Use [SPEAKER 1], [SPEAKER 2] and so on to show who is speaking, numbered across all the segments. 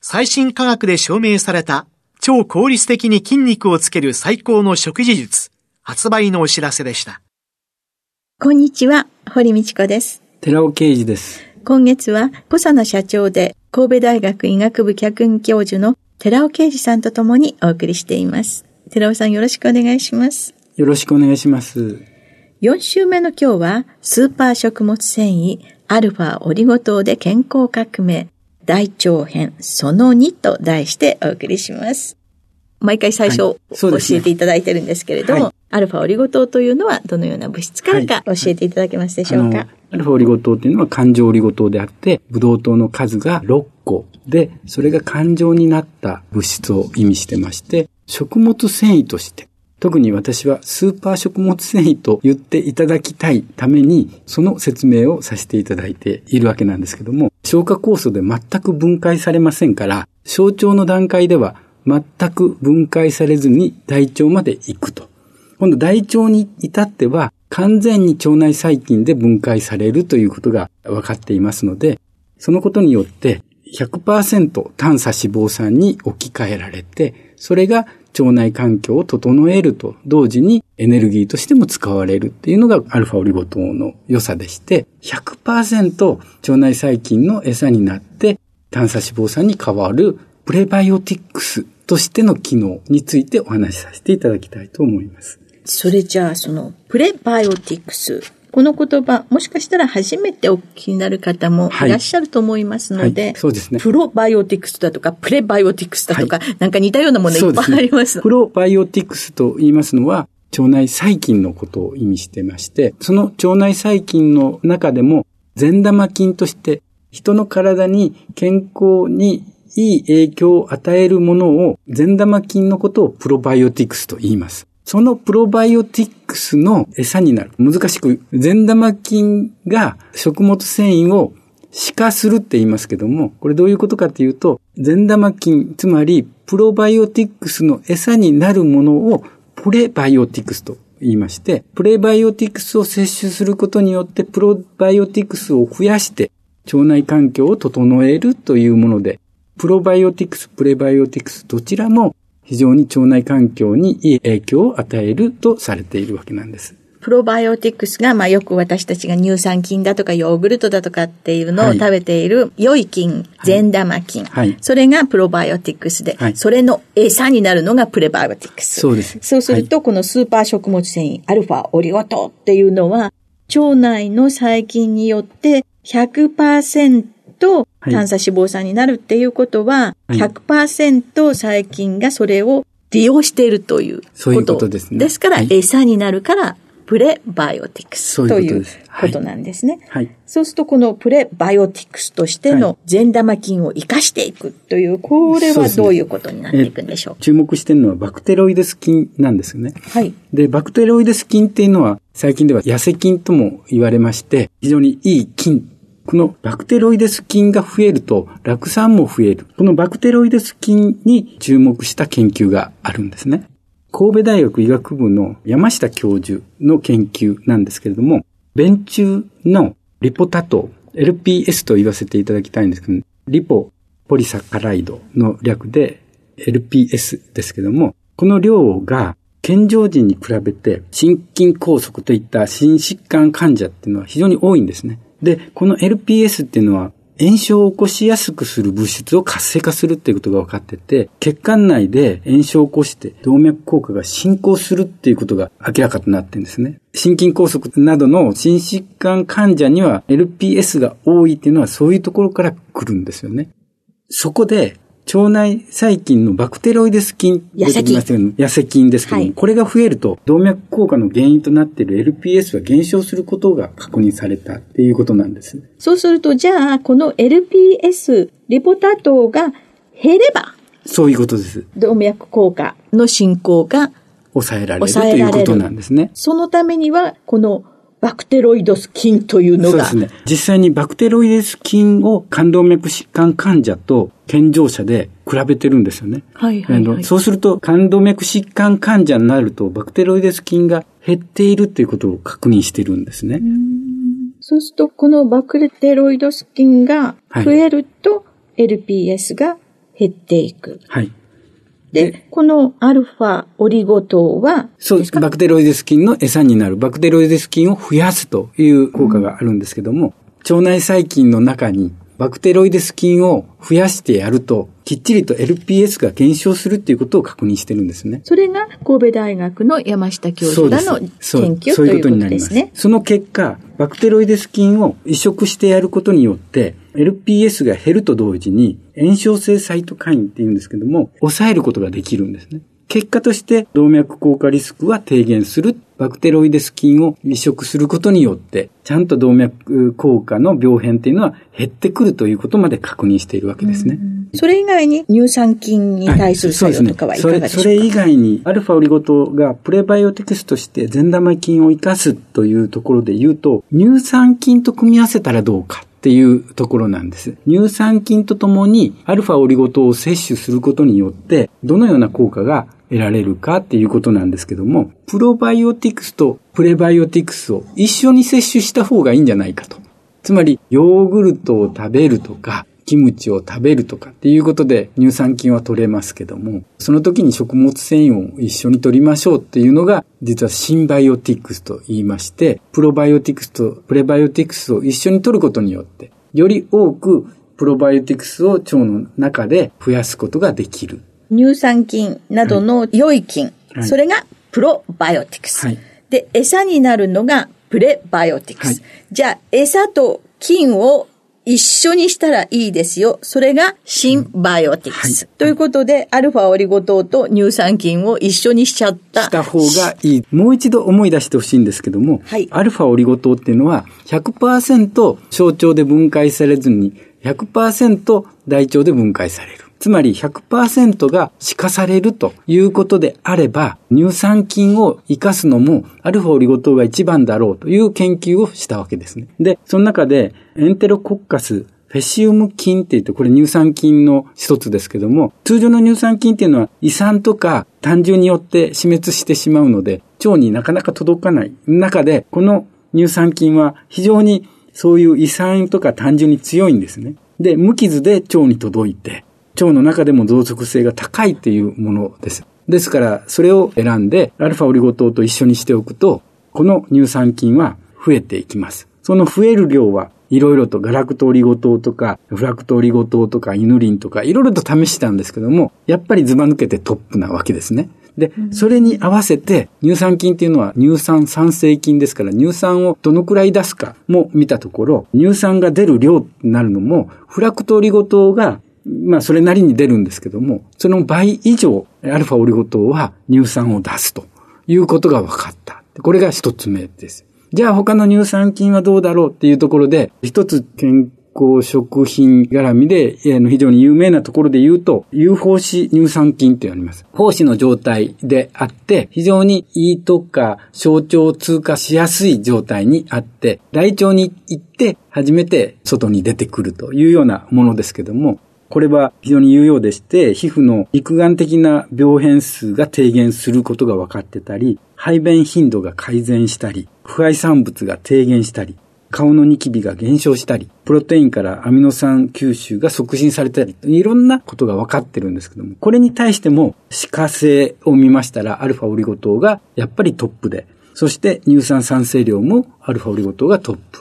[SPEAKER 1] 最新科学で証明された超効率的に筋肉をつける最高の食事術、発売のお知らせでした。
[SPEAKER 2] こんにちは、堀道子です。
[SPEAKER 3] 寺尾啓治です。
[SPEAKER 2] 今月は、小佐野社長で、神戸大学医学部客員教授の寺尾啓二さんと共にお送りしています。寺尾さんよろしくお願いします。
[SPEAKER 3] よろしくお願いします。
[SPEAKER 2] 4週目の今日は、スーパー食物繊維、アルファオリゴ糖で健康革命、大腸編その2と題してお送りします。毎回最初、はいね、教えていただいてるんですけれども、はい、アルファオリゴ糖というのはどのような物質からか教えていただけますでしょうか？はい
[SPEAKER 3] アルファオリゴ糖っていうのは環状オリゴ糖であって、ブドウ糖の数が6個で、それが環状になった物質を意味してまして、食物繊維として、特に私はスーパー食物繊維と言っていただきたいために、その説明をさせていただいているわけなんですけども、消化酵素で全く分解されませんから、小腸の段階では全く分解されずに大腸まで行くと。今度大腸に至っては完全に腸内細菌で分解されるということが分かっていますので、そのことによって100%短鎖脂肪酸に置き換えられて、それが腸内環境を整えると同時にエネルギーとしても使われるっていうのがアルファオリゴ糖の良さでして、100%腸内細菌の餌になって短鎖脂肪酸に変わるプレバイオティックスとしての機能についてお話しさせていただきたいと思います。
[SPEAKER 2] それじゃあ、その、プレバイオティクス。この言葉、もしかしたら初めてお聞きになる方もいらっしゃると思いますので、はいはい、
[SPEAKER 3] そうですね。
[SPEAKER 2] プロバイオティクスだとか、プレバイオティクスだとか、はい、なんか似たようなものいっぱいあります。
[SPEAKER 3] すね、プロバイオティクスと言いますのは、腸内細菌のことを意味してまして、その腸内細菌の中でも、善玉菌として、人の体に健康にいい影響を与えるものを、善玉菌のことをプロバイオティクスと言います。そのプロバイオティックスの餌になる。難しく、善玉菌が食物繊維を死化するって言いますけども、これどういうことかっていうと、善玉菌、つまりプロバイオティックスの餌になるものをプレバイオティクスと言いまして、プレバイオティクスを摂取することによってプロバイオティクスを増やして腸内環境を整えるというもので、プロバイオティクス、プレバイオティクスどちらも非常に腸内環境にいい影響を与えるとされているわけなんです。
[SPEAKER 2] プロバイオティクスが、まあよく私たちが乳酸菌だとかヨーグルトだとかっていうのを食べている良い菌、善玉菌、はい。それがプロバイオティクスで、はい、それの餌になるのがプレバイオティクス。
[SPEAKER 3] そうです。
[SPEAKER 2] そうすると、このスーパー食物繊維、アルファオリゴ糖っていうのは、腸内の細菌によって100%と短鎖脂肪酸になるっていうことは、100%細菌がそれを利用しているということ。そういうことですね。ですから、餌になるから、プレバイオティクスということなんですね。はい。そうすると、このプレバイオティクスとしての善玉菌を活かしていくという、これはどういうことになっていくんでしょう？か、
[SPEAKER 3] 注目してるのはバクテロイデス菌なんですよね。はい。で、バクテロイデス菌っていうのは、最近では痩せ菌とも言われまして、非常にいい菌このバクテロイデス菌が増えると酪酸も増える。このバクテロイデス菌に注目した研究があるんですね。神戸大学医学部の山下教授の研究なんですけれども、便中のリポタト LPS と言わせていただきたいんですけど、リポポリサカライドの略で LPS ですけども、この量が健常人に比べて心筋梗塞といった心疾患患者っていうのは非常に多いんですね。で、この LPS っていうのは炎症を起こしやすくする物質を活性化するっていうことが分かってて、血管内で炎症を起こして動脈硬化が進行するっていうことが明らかとなってるんですね。心筋梗塞などの心疾患患者には LPS が多いっていうのはそういうところから来るんですよね。そこで腸内細菌のバクテロイデス菌
[SPEAKER 2] 痩せ菌。
[SPEAKER 3] 痩せ菌ですけども、はい、これが増えると動脈硬化の原因となっている LPS は減少することが確認されたっていうことなんです。
[SPEAKER 2] そうすると、じゃあ、この LPS、リポタ糖が減れば、
[SPEAKER 3] そういうことです。
[SPEAKER 2] 動脈硬化の進行が
[SPEAKER 3] 抑えられるということなんですね。
[SPEAKER 2] そのためには、このバクテロイドス菌というのが。
[SPEAKER 3] そうですね。実際にバクテロイドス菌を冠動脈疾患患者と健常者で比べてるんですよね。
[SPEAKER 2] はいはい、はい、
[SPEAKER 3] そうすると、冠動脈疾患患者になると、バクテロイデス菌が減っているということを確認してるんですね。
[SPEAKER 2] そうすると、このバクテロイドス菌が増えると、LPS が減っていく。
[SPEAKER 3] はい。
[SPEAKER 2] で、このアルファオリゴ糖は
[SPEAKER 3] そうです。バクテロイデス菌の餌になるバクテロイデス菌を増やすという効果があるんですけども、うん、腸内細菌の中にバクテロイデス菌を増やしてやると、きっちりと LPS が減少するっていうことを確認してるんですね。
[SPEAKER 2] それが神戸大学の山下教授らの研究ということですね。
[SPEAKER 3] その結果、バクテロイデス菌を移植してやることによって、LPS が減ると同時に炎症性サイトカインって言うんですけども、抑えることができるんですね。結果として動脈硬化リスクは低減する。バクテロイデス菌を移植することによって、ちゃんと動脈硬化の病変っていうのは減ってくるということまで確認しているわけですね。
[SPEAKER 2] それ以外に乳酸菌に対する作用とかはいかがでしょうか、
[SPEAKER 3] それそれ以外にアルファオリゴ糖がプレバイオティクスとして善玉菌を生かすというところで言うと、乳酸菌と組み合わせたらどうか。っていうところなんです。乳酸菌とともにアルファオリゴ糖を摂取することによって、どのような効果が得られるかっていうことなんですけども、プロバイオティクスとプレバイオティクスを一緒に摂取した方がいいんじゃないかと。つまり、ヨーグルトを食べるとか、キムチを食べるとかっていうことで乳酸菌は取れますけども、その時に食物繊維を一緒に取りましょうっていうのが、実はシンバイオティクスと言いまして、プロバイオティクスとプレバイオティクスを一緒に取ることによって、より多くプロバイオティクスを腸の中で増やすことができる。
[SPEAKER 2] 乳酸菌などの良い菌、はい、それがプロバイオティクス。はい、で、餌になるのがプレバイオティクス。はい、じゃあ、餌と菌を一緒にしたらいいですよ。それがシンバイオティクス。はい、ということで、アルファオリゴ糖と乳酸菌を一緒にしちゃった。
[SPEAKER 3] した方がいい。もう一度思い出してほしいんですけども、はい、アルファオリゴ糖っていうのは100%小腸で分解されずに100%大腸で分解される。つまり100%が死化されるということであれば、乳酸菌を活かすのもアルファオリゴ糖が一番だろうという研究をしたわけですね。で、その中でエンテロコッカスフェシウム菌って言って、これ乳酸菌の一つですけども、通常の乳酸菌っていうのは胃酸とか単純によって死滅してしまうので、腸になかなか届かない中で、この乳酸菌は非常にそういう胃酸とか単純に強いんですね。で、無傷で腸に届いて、腸の中でも増殖性が高いっていうものです。ですから、それを選んで、アルファオリゴ糖と一緒にしておくと、この乳酸菌は増えていきます。その増える量はいろいろとガラクトオリゴ糖とか、フラクトオリゴ糖とか、イヌリンとか、いろいろと試したんですけども、やっぱりズバ抜けてトップなわけですね。で、それに合わせて、乳酸菌っていうのは乳酸酸性菌ですから、乳酸をどのくらい出すかも見たところ、乳酸が出る量になるのも、フラクトオリゴ糖がまあ、それなりに出るんですけども、その倍以上、アルファオリゴ糖は乳酸を出すということが分かった。これが一つ目です。じゃあ他の乳酸菌はどうだろうっていうところで、一つ健康食品絡みで、非常に有名なところで言うと、有胞子乳酸菌ってあります。胞子の状態であって、非常に胃とか小腸を通過しやすい状態にあって、大腸に行って初めて外に出てくるというようなものですけども、これは非常に有用でして、皮膚の肉眼的な病変数が低減することが分かってたり、排便頻度が改善したり、不愛産物が低減したり、顔のニキビが減少したり、プロテインからアミノ酸吸収が促進されたり、いろんなことが分かってるんですけども、これに対しても、歯科性を見ましたら、アルファオリゴ糖がやっぱりトップで、そして乳酸酸性量もアルファオリゴ糖がトップ。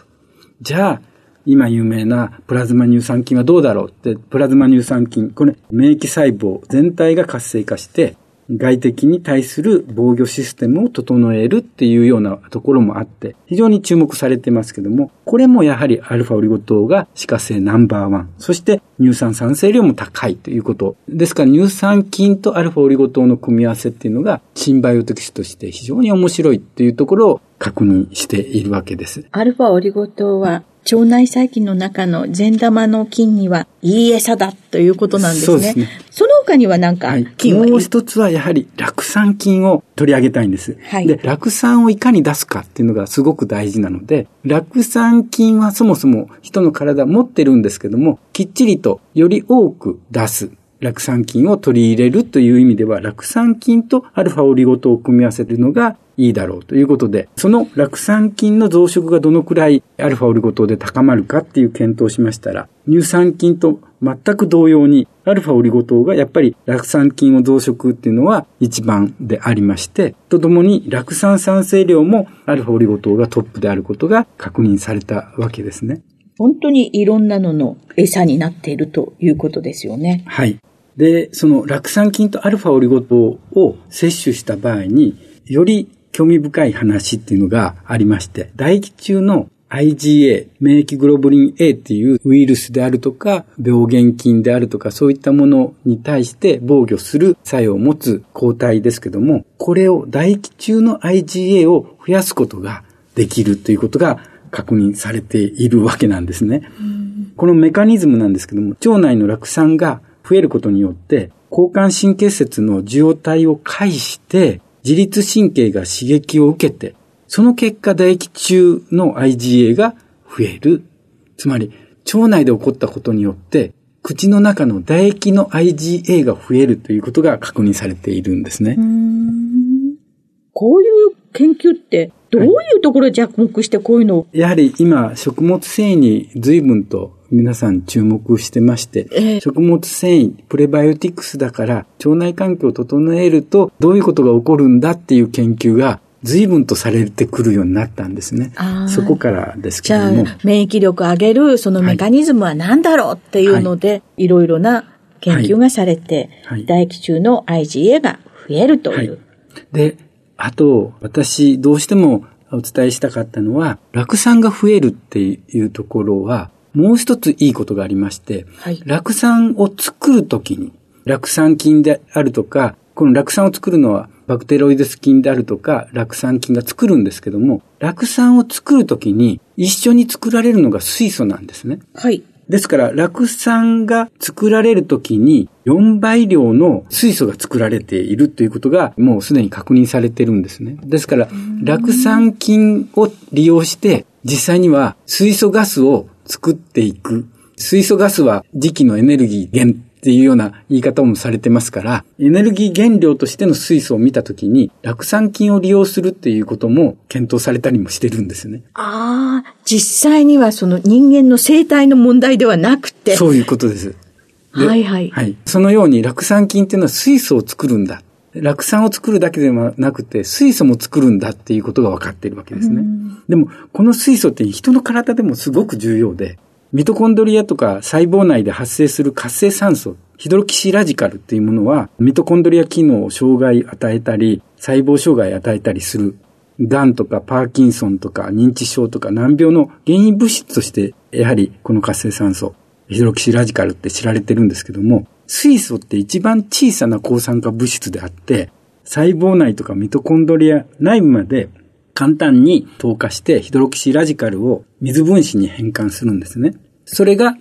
[SPEAKER 3] じゃあ、今有名なプラズマ乳酸菌はどうだろうって、プラズマ乳酸菌、これ免疫細胞全体が活性化して、外敵に対する防御システムを整えるっていうようなところもあって、非常に注目されてますけども、これもやはりアルファオリゴ糖が歯科性ナンバーワン。そして乳酸酸性量も高いということ。ですから乳酸菌とアルファオリゴ糖の組み合わせっていうのが、シンバイオテキスとして非常に面白いっていうところを確認しているわけです。
[SPEAKER 2] アルファオリゴ糖は腸内細菌の中の善玉の菌にはいい餌だということなんですね。そうですね。その他には何か
[SPEAKER 3] 菌は、はい、もう一つはやはり酪酸菌を取り上げたいんです。はい。で、酪酸をいかに出すかっていうのがすごく大事なので、酪酸菌はそもそも人の体持ってるんですけども、きっちりとより多く出す。酪酸菌を取り入れるという意味では、酪酸菌とアルファオリゴ糖を組み合わせるのがいいだろうということで、その酪酸菌の増殖がどのくらいアルファオリゴ糖で高まるかっていう検討をしましたら、乳酸菌と全く同様に、アルファオリゴ糖がやっぱり酪酸菌を増殖っていうのは一番でありまして、とともに酪酸酸性量もアルファオリゴ糖がトップであることが確認されたわけですね。
[SPEAKER 2] 本当にいろんなのの餌になっているということですよね。
[SPEAKER 3] はい。で、その酪酸菌とアルファオリゴ糖を摂取した場合に、より興味深い話っていうのがありまして、唾液中の IgA、免疫グロブリン A っていうウイルスであるとか、病原菌であるとか、そういったものに対して防御する作用を持つ抗体ですけども、これを唾液中の IgA を増やすことができるということが確認されているわけなんですね。このメカニズムなんですけども、腸内の酪酸が増えることによって、交感神経節の受容体を介して、自律神経が刺激を受けて、その結果唾液中の IgA が増える。つまり、腸内で起こったことによって、口の中の唾液の IgA が増えるということが確認されているんですね。
[SPEAKER 2] こういう研究ってどういうところに着目してこういうのを、
[SPEAKER 3] やはり今、食物繊維に随分と皆さん注目してまして、えー、食物繊維、プレバイオティクスだから腸内環境を整えるとどういうことが起こるんだっていう研究が随分とされてくるようになったんですね。そこからですけども。
[SPEAKER 2] じゃあ、免疫力を上げるそのメカニズムは何だろうっていうので、はい、いろいろな研究がされて、はい、唾液中の IgA が増えるという。はい、
[SPEAKER 3] で、あと、私、どうしてもお伝えしたかったのは、酪酸が増えるっていうところは、もう一ついいことがありまして、はい、酪酸を作るときに、酪酸菌であるとか、この酪酸を作るのはバクテロイデス菌であるとか、酪酸菌が作るんですけども、酪酸を作るときに一緒に作られるのが水素なんですね。
[SPEAKER 2] はい。
[SPEAKER 3] ですから、酪酸が作られるときに4倍量の水素が作られているということがもうすでに確認されてるんですね。ですから、酪酸菌を利用して実際には水素ガスを作っていく。水素ガスは磁気のエネルギー源っていうような言い方もされてますから、エネルギー原料としての水素を見たときに、酪酸菌を利用するっていうことも検討されたりもしてるんですね。
[SPEAKER 2] ああ、実際にはその人間の生態の問題ではなくて。
[SPEAKER 3] そういうことです。
[SPEAKER 2] はいはい。
[SPEAKER 3] はい。そのように酪酸菌っていうのは水素を作るんだ。酪酸を作るだけではなくて、水素も作るんだっていうことが分かっているわけですね。でも、この水素って人の体でもすごく重要で、ミトコンドリアとか細胞内で発生する活性酸素、ヒドロキシラジカルっていうものは、ミトコンドリア機能を障害与えたり、細胞障害与えたりする。癌とかパーキンソンとか認知症とか難病の原因物質として、やはりこの活性酸素、ヒドロキシラジカルって知られてるんですけども、水素って一番小さな抗酸化物質であって、細胞内とかミトコンドリア内部まで簡単に透過してヒドロキシラジカルを水分子に変換するんですね。それが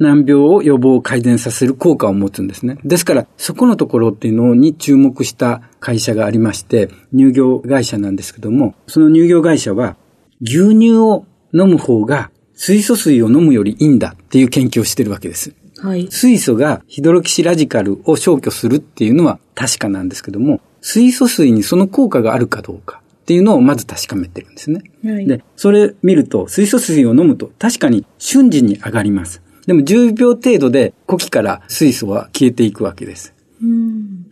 [SPEAKER 3] 難病を予防改善させる効果を持つんですね。ですから、そこのところっていうのに注目した会社がありまして、乳業会社なんですけども、その乳業会社は、牛乳を飲む方が水素水を飲むよりいいんだっていう研究をしてるわけです。はい。水素がヒドロキシラジカルを消去するっていうのは確かなんですけども、水素水にその効果があるかどうか。っていうのをまず確かめてるんですね。はい、で、それ見ると、水素水を飲むと確かに瞬時に上がります。でも10秒程度で呼気から水素は消えていくわけです。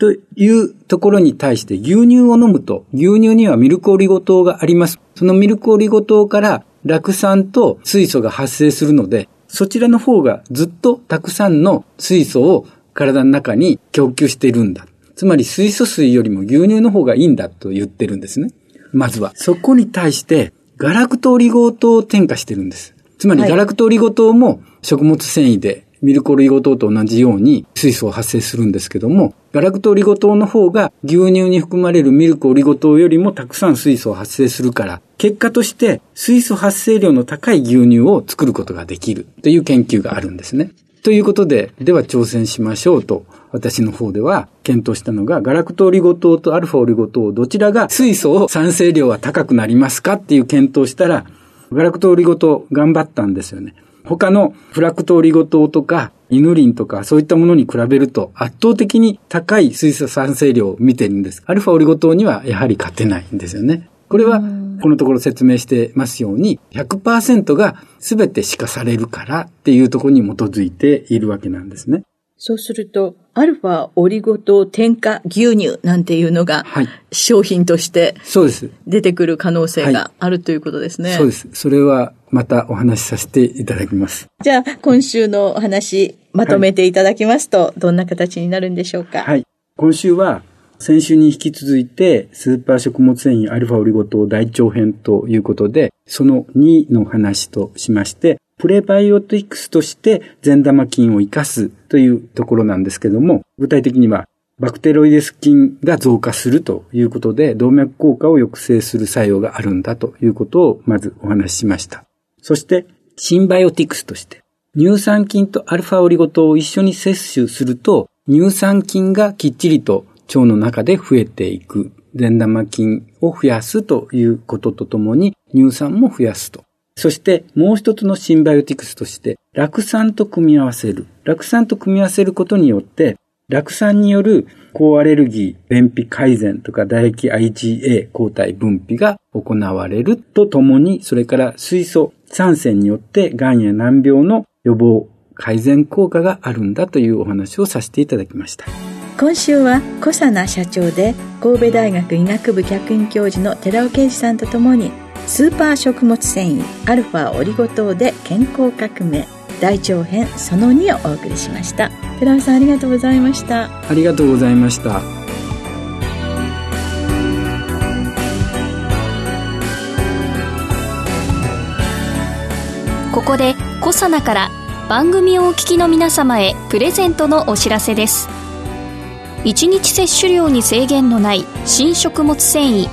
[SPEAKER 3] というところに対して牛乳を飲むと、牛乳にはミルクオリゴ糖があります。そのミルクオリゴ糖から酪酸と水素が発生するので、そちらの方がずっとたくさんの水素を体の中に供給しているんだ。つまり水素水よりも牛乳の方がいいんだと言ってるんですね。まずは。そこに対して、ガラクトオリゴ糖を添加してるんです。つまり、ガラクトオリゴ糖も食物繊維でミルクオリゴ糖と同じように水素を発生するんですけども、ガラクトオリゴ糖の方が牛乳に含まれるミルクオリゴ糖よりもたくさん水素を発生するから、結果として水素発生量の高い牛乳を作ることができるという研究があるんですね。ということで、では挑戦しましょうと、私の方では検討したのが、ガラクトオリゴ糖とアルファオリゴ糖、どちらが水素を酸性量は高くなりますか？っていう検討したら、ガラクトオリゴ糖頑張ったんですよね。他のフラクトオリゴ糖とか、イヌリンとかそういったものに比べると圧倒的に高い水素酸性量を見てるんです。アルファオリゴ糖にはやはり勝てないんですよね。これは、このところ説明してますように、100%が全て歯化されるからっていうところに基づいているわけなんですね。
[SPEAKER 2] そうすると、アルファオリゴ糖添加牛乳なんていうのが、商品としてそうです。出てくる可能性があるということですね。
[SPEAKER 3] そうです。それはまたお話しさせていただきます。
[SPEAKER 2] じゃあ、今週のお話、まとめていただきますと、どんな形になるんでしょうか？
[SPEAKER 3] はい。今週は、先週に引き続いて、スーパー食物繊維アルファオリゴ糖大腸編ということで、その2の話としまして、プレバイオティクスとして善玉菌を活かすというところなんですけども、具体的にはバクテロイデス菌が増加するということで、動脈硬化を抑制する作用があるんだということをまずお話ししました。そして、シンバイオティクスとして、乳酸菌とアルファオリゴ糖を一緒に摂取すると、乳酸菌がきっちりと腸の中で増えていく。善玉菌を増やすということとともに、乳酸も増やすと。そしてもう一つのシンバイオティクスとして、酪酸と組み合わせる。酪酸と組み合わせることによって、酪酸による抗アレルギー、便秘改善とか唾液 IgA 抗体分泌が行われるとともに、それから水素酸性によって癌や難病の予防、改善効果があるんだというお話をさせていただきました。
[SPEAKER 2] 今週は小佐奈社長で神戸大学医学部客員教授の寺尾啓二さんとともにスーパー食物繊維アルファオリゴ糖で健康革命大腸編その2をお送りしました。寺尾さんありがとうございました。
[SPEAKER 3] ありがとうございました。
[SPEAKER 4] ここでコサナから番組をお聞きの皆様へプレゼントのお知らせです1日摂取量に制限のない新食物繊維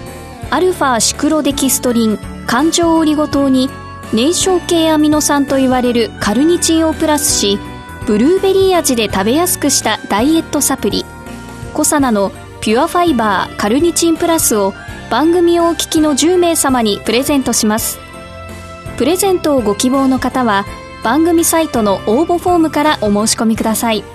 [SPEAKER 4] アルファシクロデキストリン環状オリゴ糖に燃焼系アミノ酸といわれるカルニチンをプラスしブルーベリー味で食べやすくしたダイエットサプリ。コサナのピュアファイバーカルニチンプラスを番組をお聞きの10名様にプレゼントします。プレゼントをご希望の方は番組サイトの応募フォームからお申し込みください。